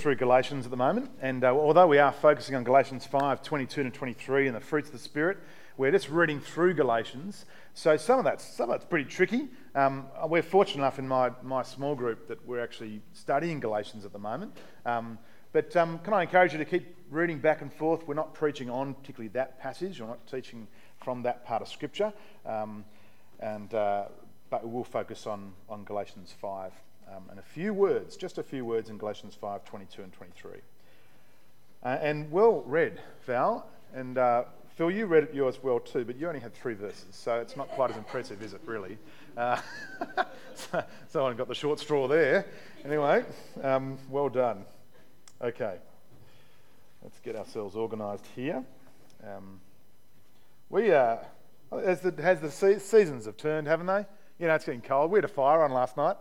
through Galatians at the moment, and uh, although we are focusing on Galatians 5 22 to 23 and the fruits of the Spirit, we're just reading through Galatians. So some of that's, some of that's pretty tricky. Um, we're fortunate enough in my, my small group that we're actually studying Galatians at the moment. Um, but um, can I encourage you to keep reading back and forth? We're not preaching on particularly that passage, we're not teaching from that part of Scripture, um, and, uh, but we will focus on, on Galatians 5 um, and a few words, just a few words in Galatians 5 22 and 23. Uh, and well read, Val. And uh, Phil, you read yours well too, but you only had three verses, so it's not quite as impressive, is it, really? Uh, so, someone got the short straw there. Anyway, um, well done. Okay, let's get ourselves organised here. Um, we, uh, as the, has the seasons have turned, haven't they? You know, it's getting cold. We had a fire on last night.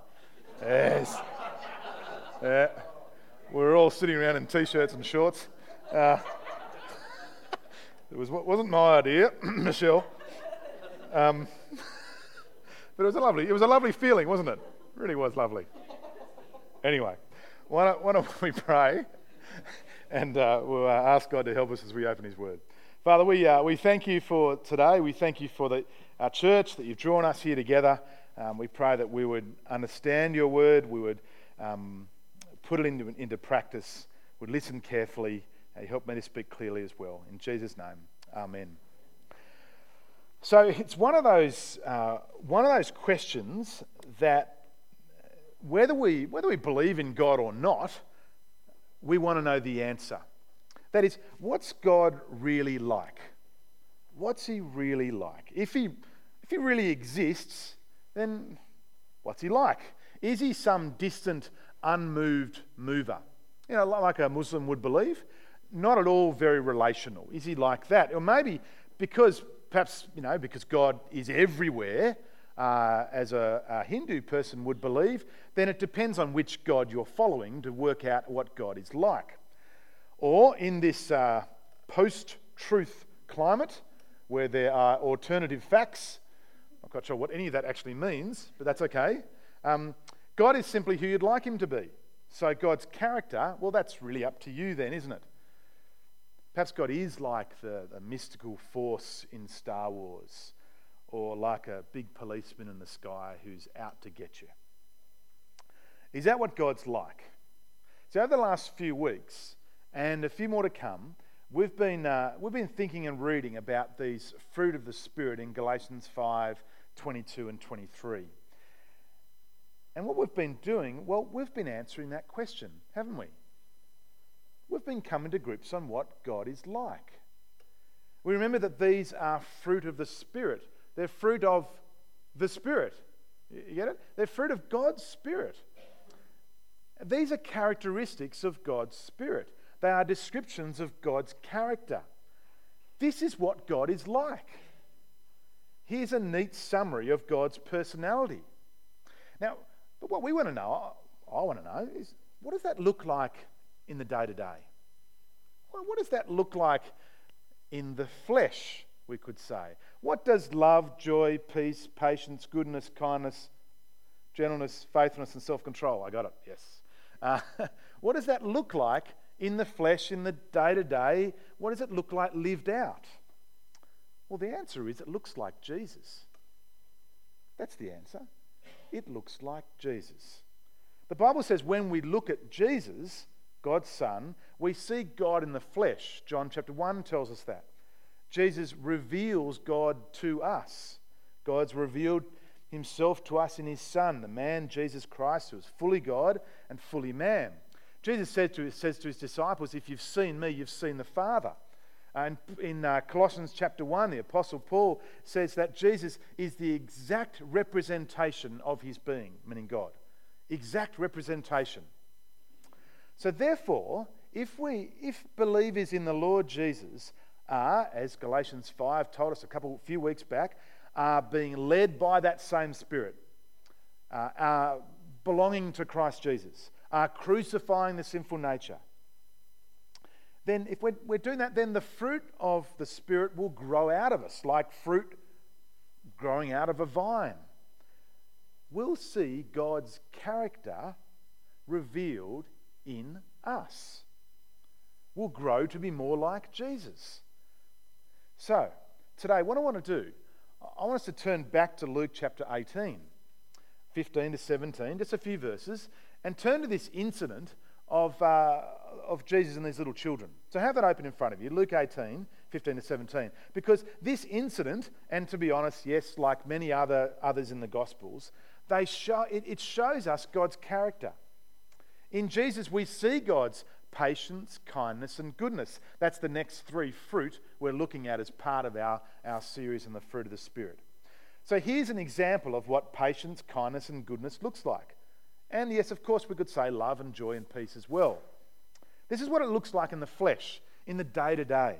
Yes. Yeah. We were all sitting around in t-shirts and shorts. Uh, it was wasn't my idea, Michelle. Um, but it was a lovely it was a lovely feeling, wasn't it? It really was lovely. Anyway, why don't, why don't we pray and uh, we'll uh, ask God to help us as we open His Word. Father, we, uh, we thank you for today. We thank you for the, our church that you've drawn us here together. Um, we pray that we would understand your word, we would um, put it into, into practice, would listen carefully, and help me to speak clearly as well. In Jesus' name, amen. So it's one of those, uh, one of those questions that whether we, whether we believe in God or not, we want to know the answer. That is, what's God really like? What's he really like? If he, if he really exists, then what's he like? Is he some distant, unmoved mover? You know, like a Muslim would believe? Not at all very relational. Is he like that? Or maybe because, perhaps, you know, because God is everywhere, uh, as a, a, Hindu person would believe, then it depends on which God you're following to work out what God is like. Or in this uh, post truth climate, where there are alternative facts, not quite sure what any of that actually means, but that's okay. Um, God is simply who you'd like him to be. So God's character, well, that's really up to you then, isn't it? Perhaps God is like the, the mystical force in Star Wars, or like a big policeman in the sky who's out to get you. Is that what God's like? So, over the last few weeks, and a few more to come, we've been, uh, we've been thinking and reading about these fruit of the Spirit in Galatians 5 22 and 23. And what we've been doing, well, we've been answering that question, haven't we? We've been coming to grips on what God is like. We remember that these are fruit of the Spirit. They're fruit of the Spirit. You get it? They're fruit of God's Spirit. These are characteristics of God's Spirit. They are descriptions of God's character. This is what God is like. Here's a neat summary of God's personality. Now, but what we want to know, I want to know, is what does that look like in the day to day? What does that look like in the flesh, we could say? What does love, joy, peace, patience, goodness, kindness, gentleness, faithfulness, and self control? I got it, yes. Uh, what does that look like in the flesh, in the day to day? What does it look like lived out? Well, the answer is it looks like Jesus. That's the answer. It looks like Jesus. The Bible says when we look at Jesus, God's Son, we see God in the flesh. John chapter 1 tells us that. Jesus reveals God to us. God's revealed himself to us in his Son, the man Jesus Christ, who is fully God and fully man. Jesus to, says to his disciples, If you've seen me, you've seen the Father. And in uh, Colossians chapter 1, the Apostle Paul says that Jesus is the exact representation of his being, meaning God. Exact representation. So, therefore, if, we, if believers in the Lord Jesus are, as Galatians 5 told us a couple few weeks back, are being led by that same Spirit, uh, are belonging to Christ Jesus, are crucifying the sinful nature, then if we're, we're doing that, then the fruit of the Spirit will grow out of us, like fruit growing out of a vine. We'll see God's character revealed in us. We'll grow to be more like Jesus. So, today, what I want to do, I want us to turn back to Luke chapter 18, 15 to 17, just a few verses, and turn to this incident of, uh, of Jesus and these little children. So have that open in front of you, Luke 18, 15 to 17. Because this incident, and to be honest, yes, like many other others in the Gospels, they show, it, it shows us God's character. In Jesus, we see God's patience, kindness, and goodness. That's the next three fruit we're looking at as part of our, our series on the fruit of the Spirit. So here's an example of what patience, kindness, and goodness looks like. And yes, of course, we could say love and joy and peace as well. This is what it looks like in the flesh, in the day to day.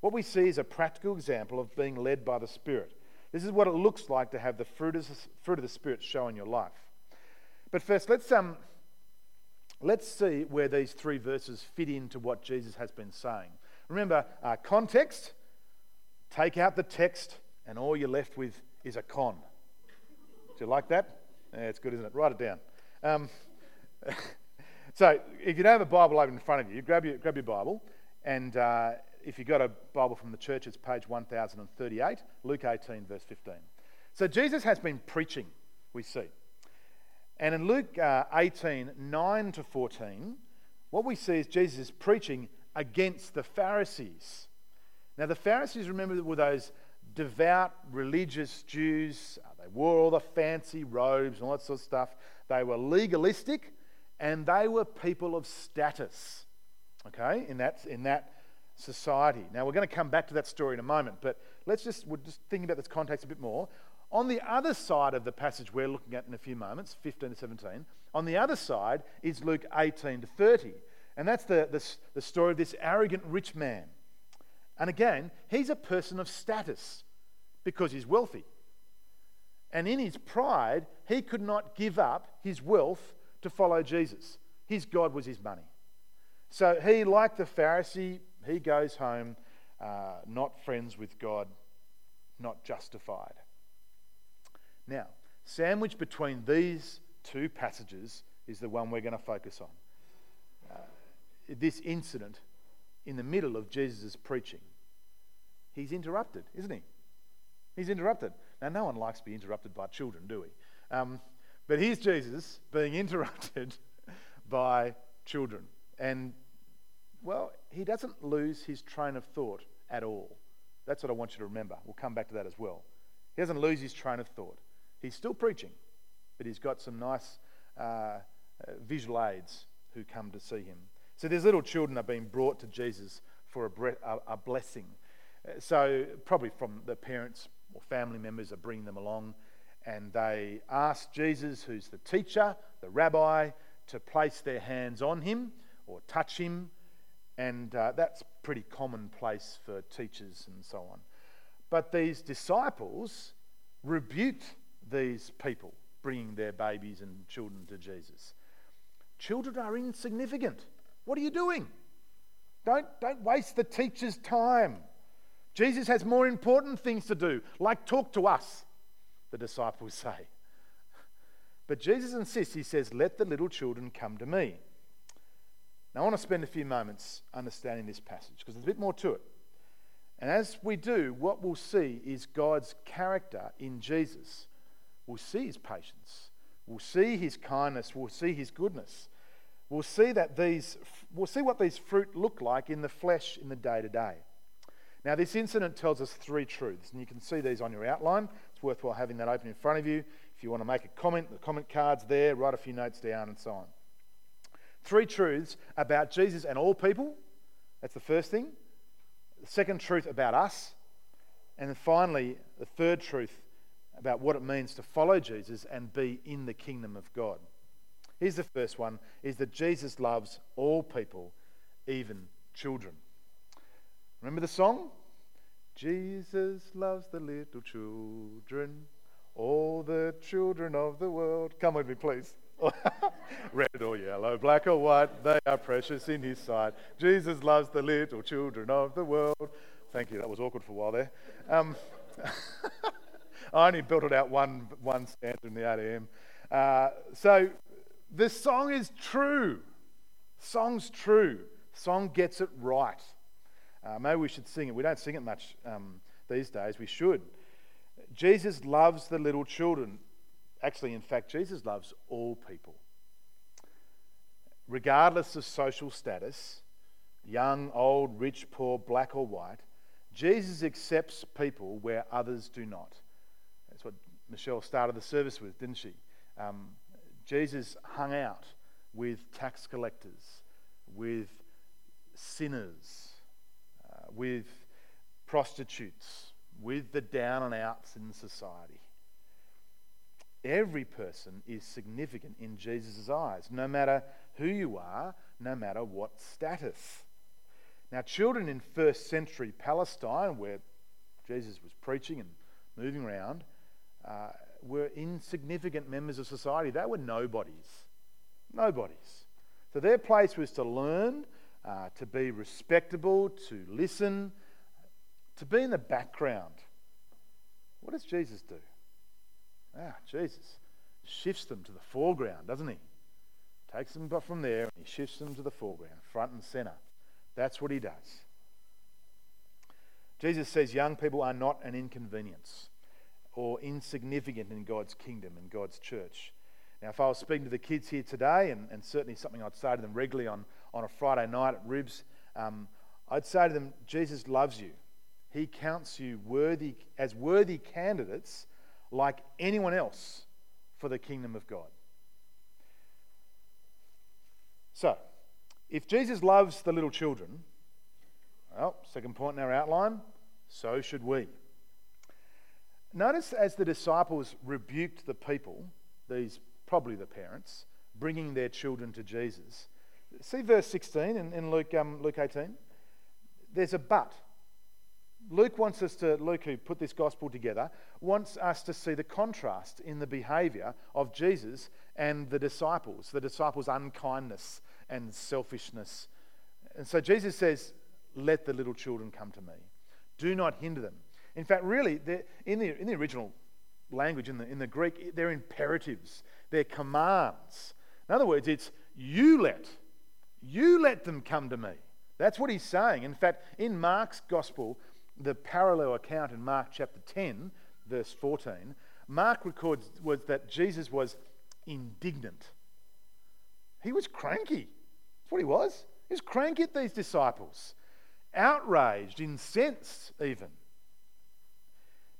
What we see is a practical example of being led by the Spirit. This is what it looks like to have the fruit of the, Spirit show in your life. But first, let's, um, let's see where these three verses fit into what Jesus has been saying. Remember, uh, context, take out the text, and all you're left with is a con. Do you like that? Yeah, it's good, isn't it? Write it down. Um, so, if you don't have a Bible open in front of you, grab your, grab your Bible. And uh, if you've got a Bible from the church, it's page 1038, Luke 18, verse 15. So, Jesus has been preaching, we see. And in Luke uh, 18, 9 to 14, what we see is Jesus is preaching against the Pharisees. Now, the Pharisees, remember, were those devout religious Jews. They wore all the fancy robes and all that sort of stuff. They were legalistic and they were people of status, okay, in that, in that society. Now, we're going to come back to that story in a moment, but let's just, we're just thinking about this context a bit more. On the other side of the passage we're looking at in a few moments, 15 to 17, on the other side is Luke 18 to 30. And that's the, the, the story of this arrogant rich man. And again, he's a person of status because he's wealthy. And in his pride, he could not give up his wealth to follow Jesus. His God was his money. So he, like the Pharisee, he goes home uh, not friends with God, not justified. Now, sandwiched between these two passages is the one we're going to focus on. Uh, this incident in the middle of Jesus' preaching. He's interrupted, isn't he? He's interrupted. Now, no one likes to be interrupted by children, do we? Um, but here's Jesus being interrupted by children. And, well, he doesn't lose his train of thought at all. That's what I want you to remember. We'll come back to that as well. He doesn't lose his train of thought. He's still preaching, but he's got some nice uh, uh, visual aids who come to see him. So these little children are being brought to Jesus for a, bre- a, a blessing. Uh, so probably from the parents or family members are bringing them along, and they ask Jesus, who's the teacher, the rabbi, to place their hands on him or touch him, and uh, that's pretty commonplace for teachers and so on. But these disciples rebuked these people bringing their babies and children to Jesus. Children are insignificant. What are you doing? Don't, don't waste the teacher's time. Jesus has more important things to do, like talk to us, the disciples say. But Jesus insists, he says, Let the little children come to me. Now, I want to spend a few moments understanding this passage because there's a bit more to it. And as we do, what we'll see is God's character in Jesus. We'll see his patience, we'll see his kindness, we'll see his goodness. We'll see that these we'll see what these fruit look like in the flesh in the day to day. Now, this incident tells us three truths, and you can see these on your outline. It's worthwhile having that open in front of you. If you want to make a comment, the comment card's there, write a few notes down, and so on. Three truths about Jesus and all people. That's the first thing. The second truth about us. And then finally, the third truth about what it means to follow Jesus and be in the kingdom of God. Here's the first one is that Jesus loves all people, even children. Remember the song? Jesus loves the little children, all the children of the world. Come with me, please. Red or yellow, black or white, they are precious in his sight. Jesus loves the little children of the world. Thank you, that was awkward for a while there. Um, I only built it out one, one stanza in the 8 a.m. Uh, so this song is true. Song's true. Song gets it right. Uh, maybe we should sing it. We don't sing it much um, these days. We should. Jesus loves the little children. Actually, in fact, Jesus loves all people. Regardless of social status, young, old, rich, poor, black, or white, Jesus accepts people where others do not. That's what Michelle started the service with, didn't she? Um, Jesus hung out with tax collectors, with sinners, with prostitutes, with the down and outs in society. Every person is significant in Jesus' eyes, no matter who you are, no matter what status. Now, children in first century Palestine, where Jesus was preaching and moving around, uh, were insignificant members of society. They were nobodies. Nobodies. So their place was to learn, uh, to be respectable, to listen, to be in the background. What does Jesus do? Ah, Jesus shifts them to the foreground, doesn't he? Takes them from there and he shifts them to the foreground, front and center. That's what he does. Jesus says young people are not an inconvenience or insignificant in God's kingdom and God's church. Now, if I was speaking to the kids here today, and, and certainly something I'd say to them regularly on, on a Friday night at Ribs, um, I'd say to them, Jesus loves you. He counts you worthy as worthy candidates like anyone else for the kingdom of God. So, if Jesus loves the little children, well, second point in our outline, so should we. Notice as the disciples rebuked the people, these probably the parents, bringing their children to Jesus. See verse 16 in, in Luke, um, Luke 18? There's a but. Luke wants us to, Luke, who put this gospel together, wants us to see the contrast in the behavior of Jesus and the disciples, the disciples' unkindness and selfishness. And so Jesus says, Let the little children come to me. Do not hinder them. In fact, really, in the, in the original language, in the, in the Greek, they're imperatives, they're commands. In other words, it's you let, you let them come to me. That's what he's saying. In fact, in Mark's gospel, the parallel account in Mark chapter 10, verse 14, Mark records was that Jesus was indignant. He was cranky. That's what he was. He was cranky at these disciples, outraged, incensed, even.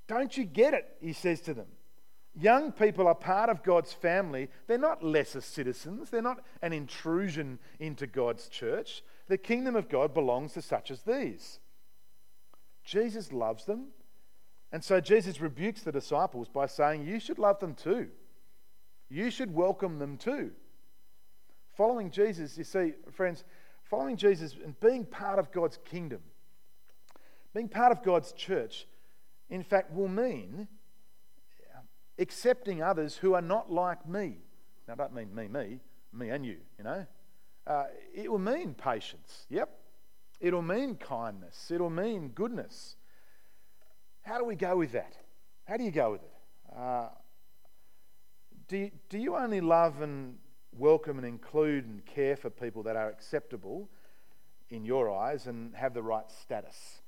Don't you get it? He says to them. Young people are part of God's family. They're not lesser citizens. They're not an intrusion into God's church. The kingdom of God belongs to such as these. Jesus loves them. And so Jesus rebukes the disciples by saying, You should love them too. You should welcome them too. Following Jesus, you see, friends, following Jesus and being part of God's kingdom, being part of God's church, in fact, will mean accepting others who are not like me. Now, I don't mean me, me, me and you, you know. Uh, it will mean patience, yep. It'll mean kindness. It'll mean goodness. How do we go with that? How do you go with it? Uh, do, you, do you only love and welcome and include and care for people that are acceptable in your eyes and have the right status?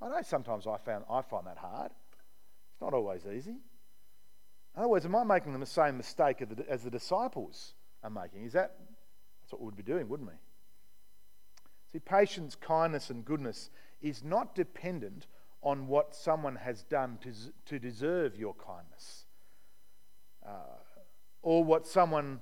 I know sometimes I, found, I find that hard. It's not always easy. In other words, am I making the same mistake as the disciples are making? Is that that's what we'd be doing, wouldn't we? See, patience, kindness, and goodness is not dependent on what someone has done to, to deserve your kindness uh, or what someone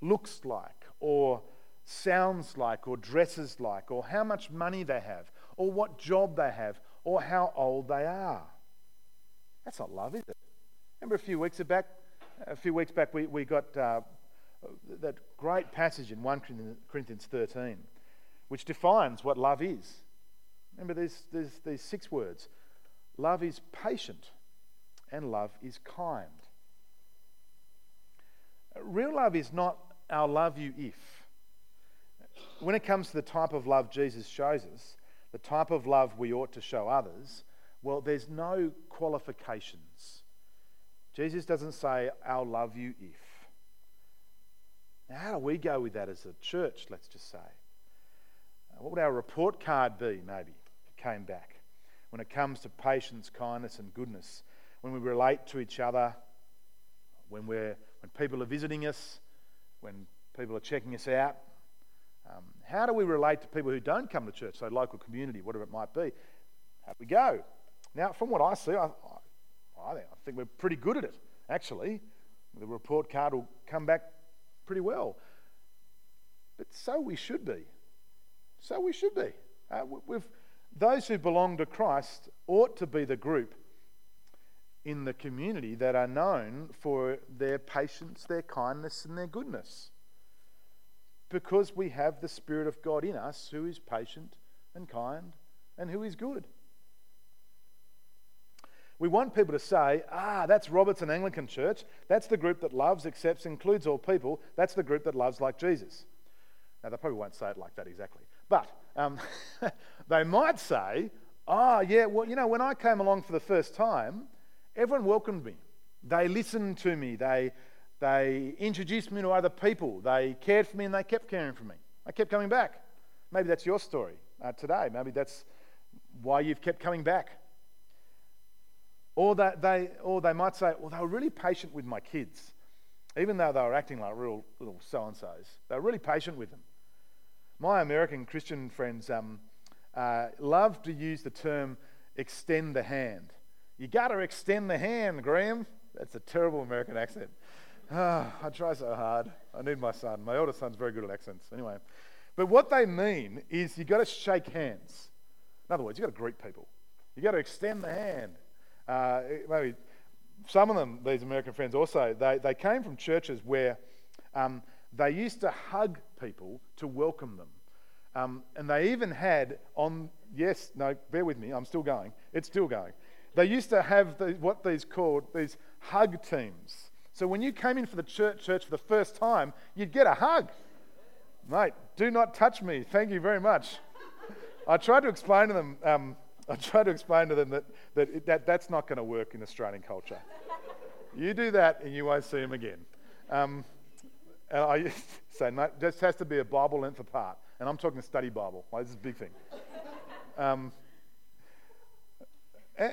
looks like or sounds like or dresses like or how much money they have or what job they have or how old they are. That's not love, is it? Remember a few weeks back, a few weeks back we, we got uh, that great passage in 1 Corinthians 13 which defines what love is. Remember, there's, there's these six words love is patient, and love is kind. Real love is not I'll love you if. When it comes to the type of love Jesus shows us, the type of love we ought to show others, well, there's no qualifications. Jesus doesn't say, I'll love you if. Now, how do we go with that as a church, let's just say? What would our report card be, maybe, if it came back? When it comes to patience, kindness, and goodness, when we relate to each other, when, we're, when people are visiting us, when people are checking us out, um, how do we relate to people who don't come to church, so local community, whatever it might be? How do we go? Now, from what I see, I, I, think we're pretty good at it, actually. The report card will come back pretty well. But so we should be. So we should be. Uh, we've, those who belong to Christ ought to be the group in the community that are known for their patience, their kindness, and their goodness. Because we have the Spirit of God in us who is patient and kind and who is good. We want people to say, ah, that's Robertson Anglican Church. That's the group that loves, accepts, includes all people. That's the group that loves like Jesus. Now, they probably won't say it like that exactly. But um, they might say, ah, yeah, well, you know, when I came along for the first time, everyone welcomed me. They listened to me. They, they introduced me to other people. They cared for me and they kept caring for me. I kept coming back. Maybe that's your story uh, today. Maybe that's why you've kept coming back. Or that they, or they might say, well, they were really patient with my kids. Even though they were acting like real little so and so's, they were really patient with them. My American Christian friends um, uh, love to use the term extend the hand. You got to extend the hand, Graham. That's a terrible American accent. Oh, I try so hard. I need my son. My older son's very good at accents. Anyway, but what they mean is you got to shake hands. In other words, you got to greet people. You got to extend the hand. Uh, maybe some of them, these American friends also, they, they came from churches where um, they used to hug people to welcome them. Um, and they even had on, yes, no, bear with me, I'm still going. It's still going. They used to have the, what these called these hug teams. So when you came in for the church, church for the first time, you'd get a hug. Mate, do not touch me. Thank you very much. I tried to explain to them um, I try to explain to them that, that, that that's not going to work in Australian culture. you do that and you won't see them again. Um, and I say, mate, this has to be a Bible length apart. And I'm talking study Bible. Like, this is a big thing. Um, eh,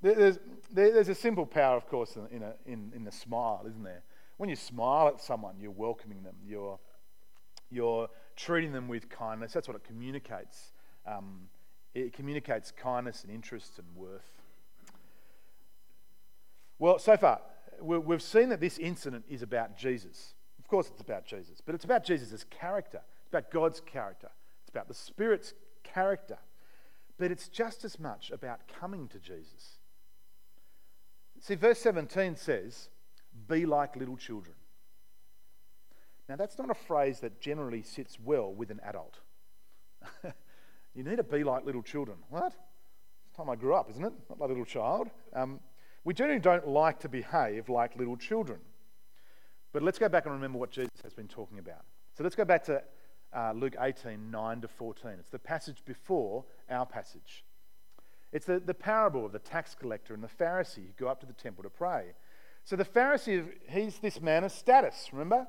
there's, there's a simple power, of course, in, in, a, in, in the smile, isn't there? When you smile at someone, you're welcoming them, you're, you're treating them with kindness. That's what it communicates. Um, it communicates kindness and interest and worth. Well, so far, we've seen that this incident is about Jesus. Of course, it's about Jesus, but it's about Jesus' character. It's about God's character. It's about the Spirit's character. But it's just as much about coming to Jesus. See, verse 17 says, Be like little children. Now, that's not a phrase that generally sits well with an adult. You need to be like little children. What? It's time I grew up, isn't it? Not like a little child. Um, we generally don't like to behave like little children. But let's go back and remember what Jesus has been talking about. So let's go back to uh, Luke 18 9 to 14. It's the passage before our passage. It's the, the parable of the tax collector and the Pharisee who go up to the temple to pray. So the Pharisee, he's this man of status, remember?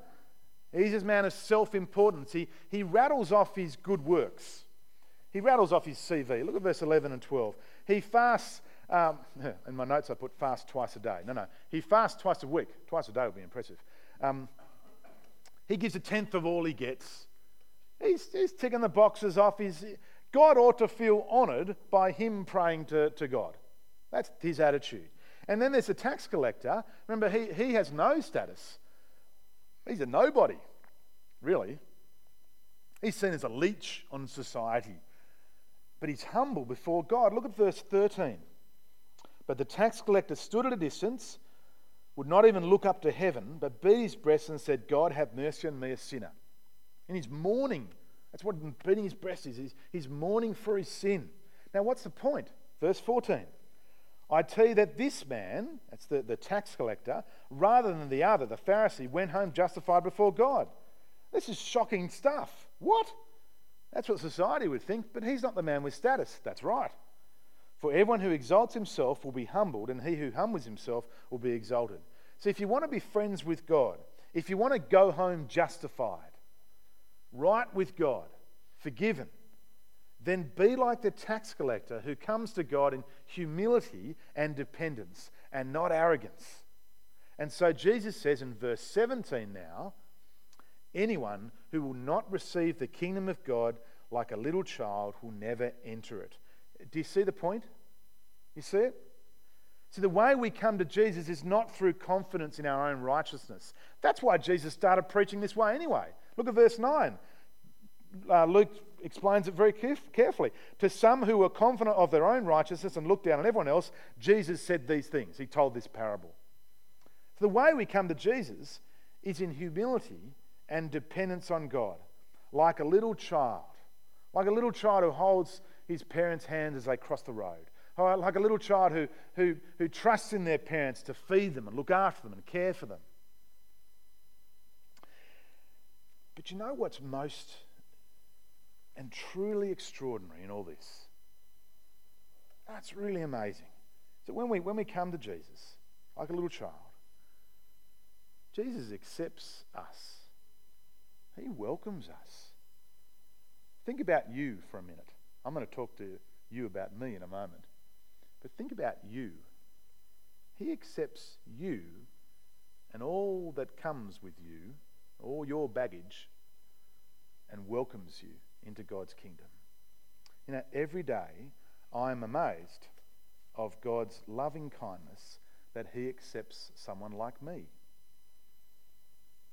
He's this man of self importance. He, he rattles off his good works. He rattles off his CV. Look at verse 11 and 12. He fasts, um, in my notes I put fast twice a day. No, no. He fasts twice a week. Twice a day would be impressive. Um, he gives a tenth of all he gets. He's, he's ticking the boxes off. His, God ought to feel honoured by him praying to, to God. That's his attitude. And then there's a tax collector. Remember, he, he has no status. He's a nobody, really. He's seen as a leech on society but he's humble before God. Look at verse 13. But the tax collector stood at a distance, would not even look up to heaven, but beat his breast and said, God, have mercy on me, a sinner. And he's mourning. That's what beating his breast is. He's, he's mourning for his sin. Now, what's the point? Verse 14. I tell you that this man, that's the, the tax collector, rather than the other, the Pharisee, went home justified before God. This is shocking stuff. What? That's what society would think, but he's not the man with status. That's right. For everyone who exalts himself will be humbled, and he who humbles himself will be exalted. So if you want to be friends with God, if you want to go home justified, right with God, forgiven, then be like the tax collector who comes to God in humility and dependence and not arrogance. And so Jesus says in verse 17 now anyone who will not receive the kingdom of God like a little child will never enter it. Do you see the point? You see it? See, the way we come to Jesus is not through confidence in our own righteousness. That's why Jesus started preaching this way anyway. Look at verse 9. Uh, Luke explains it very carefully. To some who were confident of their own righteousness and looked down on everyone else, Jesus said these things. He told this parable. So the way we come to Jesus is in humility and dependence on God, like a little child, like a little child who holds his parents' hands as they cross the road, like a little child who, who, who trusts in their parents to feed them and look after them and care for them. But you know what's most and truly extraordinary in all this? That's really amazing. So when we, when we come to Jesus, like a little child, Jesus accepts us. He welcomes us. Think about you for a minute. I'm going to talk to you about me in a moment. But think about you. He accepts you and all that comes with you, all your baggage, and welcomes you into God's kingdom. You know, every day I am amazed of God's loving kindness that He accepts someone like me.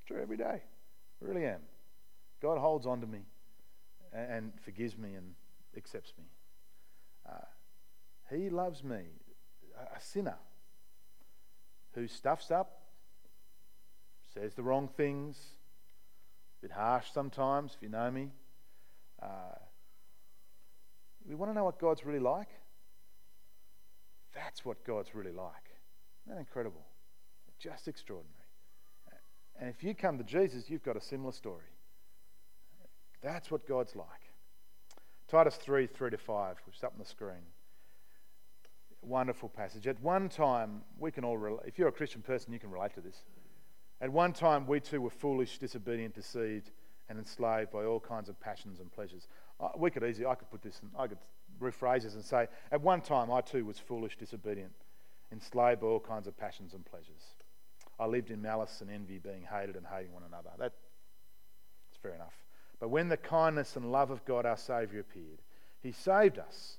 True, every day. I really am. God holds on to me and forgives me and accepts me. Uh, he loves me, a sinner who stuffs up, says the wrong things, a bit harsh sometimes, if you know me. Uh, we want to know what God's really like. That's what God's really like. Isn't that incredible? Just extraordinary. And if you come to Jesus, you've got a similar story. That's what God's like. Titus 3 3 to 5, which is up on the screen. Wonderful passage. At one time, we can all, relate, if you're a Christian person, you can relate to this. At one time, we too were foolish, disobedient, deceived, and enslaved by all kinds of passions and pleasures. Uh, we could easily, I could put this, in, I could rephrase this and say, at one time, I too was foolish, disobedient, enslaved by all kinds of passions and pleasures. I lived in malice and envy, being hated and hating one another. That's fair enough. But when the kindness and love of God our Saviour appeared, He saved us,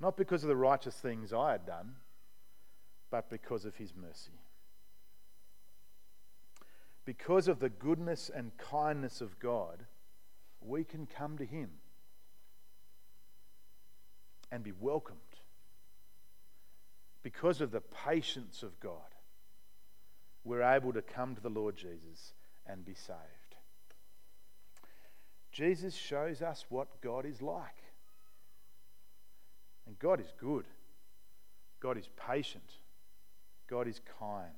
not because of the righteous things I had done, but because of His mercy. Because of the goodness and kindness of God, we can come to Him and be welcomed. Because of the patience of God, we're able to come to the Lord Jesus and be saved. Jesus shows us what God is like. And God is good. God is patient. God is kind.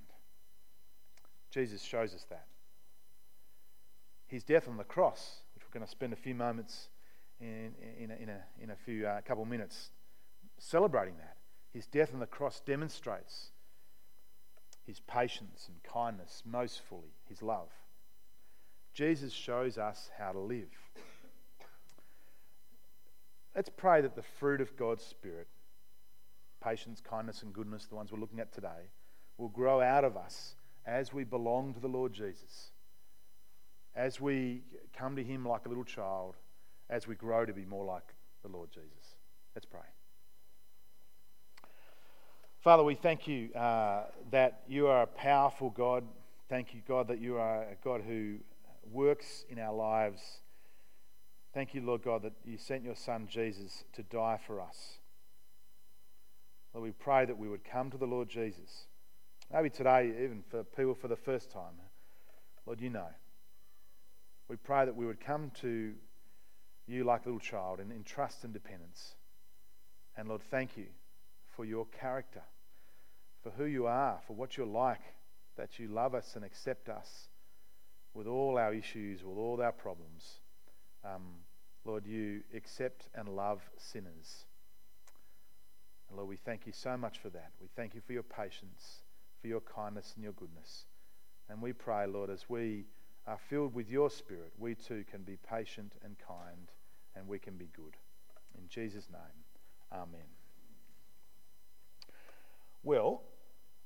Jesus shows us that. His death on the cross, which we're going to spend a few moments in, in, a, in, a, in a few uh, couple minutes celebrating that. His death on the cross demonstrates his patience and kindness most fully, his love. Jesus shows us how to live. Let's pray that the fruit of God's Spirit, patience, kindness, and goodness, the ones we're looking at today, will grow out of us as we belong to the Lord Jesus, as we come to Him like a little child, as we grow to be more like the Lord Jesus. Let's pray. Father, we thank you uh, that you are a powerful God. Thank you, God, that you are a God who works in our lives. Thank you, Lord God, that you sent your Son Jesus to die for us. Lord, we pray that we would come to the Lord Jesus. Maybe today, even for people for the first time. Lord, you know. We pray that we would come to you like a little child in, in trust and dependence. And Lord, thank you for your character, for who you are, for what you're like, that you love us and accept us with all our issues, with all our problems. Um, Lord, you accept and love sinners. And Lord, we thank you so much for that. We thank you for your patience, for your kindness, and your goodness. And we pray, Lord, as we are filled with your Spirit, we too can be patient and kind and we can be good. In Jesus' name, Amen. Well,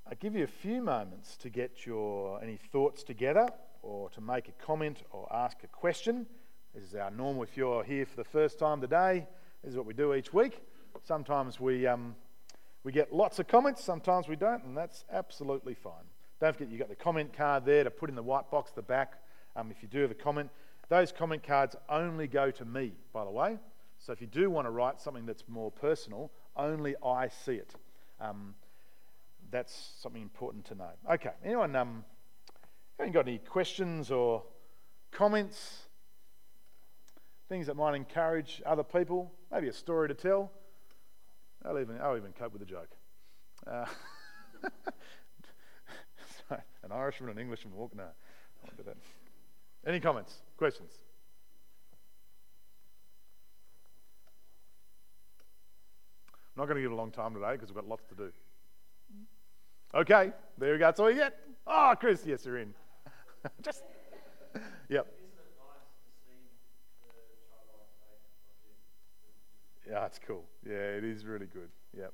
I give you a few moments to get your any thoughts together or to make a comment or ask a question. This is our normal. If you're here for the first time today, this is what we do each week. Sometimes we um, we get lots of comments, sometimes we don't, and that's absolutely fine. Don't forget you've got the comment card there to put in the white box at the back. Um, if you do have a comment, those comment cards only go to me, by the way. So if you do want to write something that's more personal, only I see it. Um, that's something important to know. Okay, anyone um, haven't got any questions or comments? Things that might encourage other people? Maybe a story to tell? I'll even, I'll even cope with a joke. Uh, sorry, an Irishman and an Englishman walk. No, that. Any comments, questions? I'm not going to give a long time today because we've got lots to do. Okay, there we go. That's all you get. Oh, Chris, yes, you're in. Just, yep. Yeah, it's cool. Yeah, it is really good. Yep.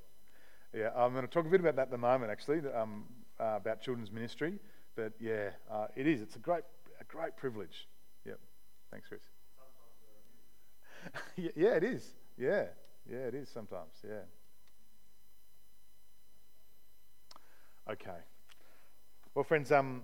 Yeah, I'm going to talk a bit about that at the moment, actually, um, uh, about children's ministry. But yeah, uh, it is. It's a great, a great privilege. Yep. Thanks, Chris. yeah, it is. Yeah, yeah, it is sometimes. Yeah. Okay. Well, friends, um,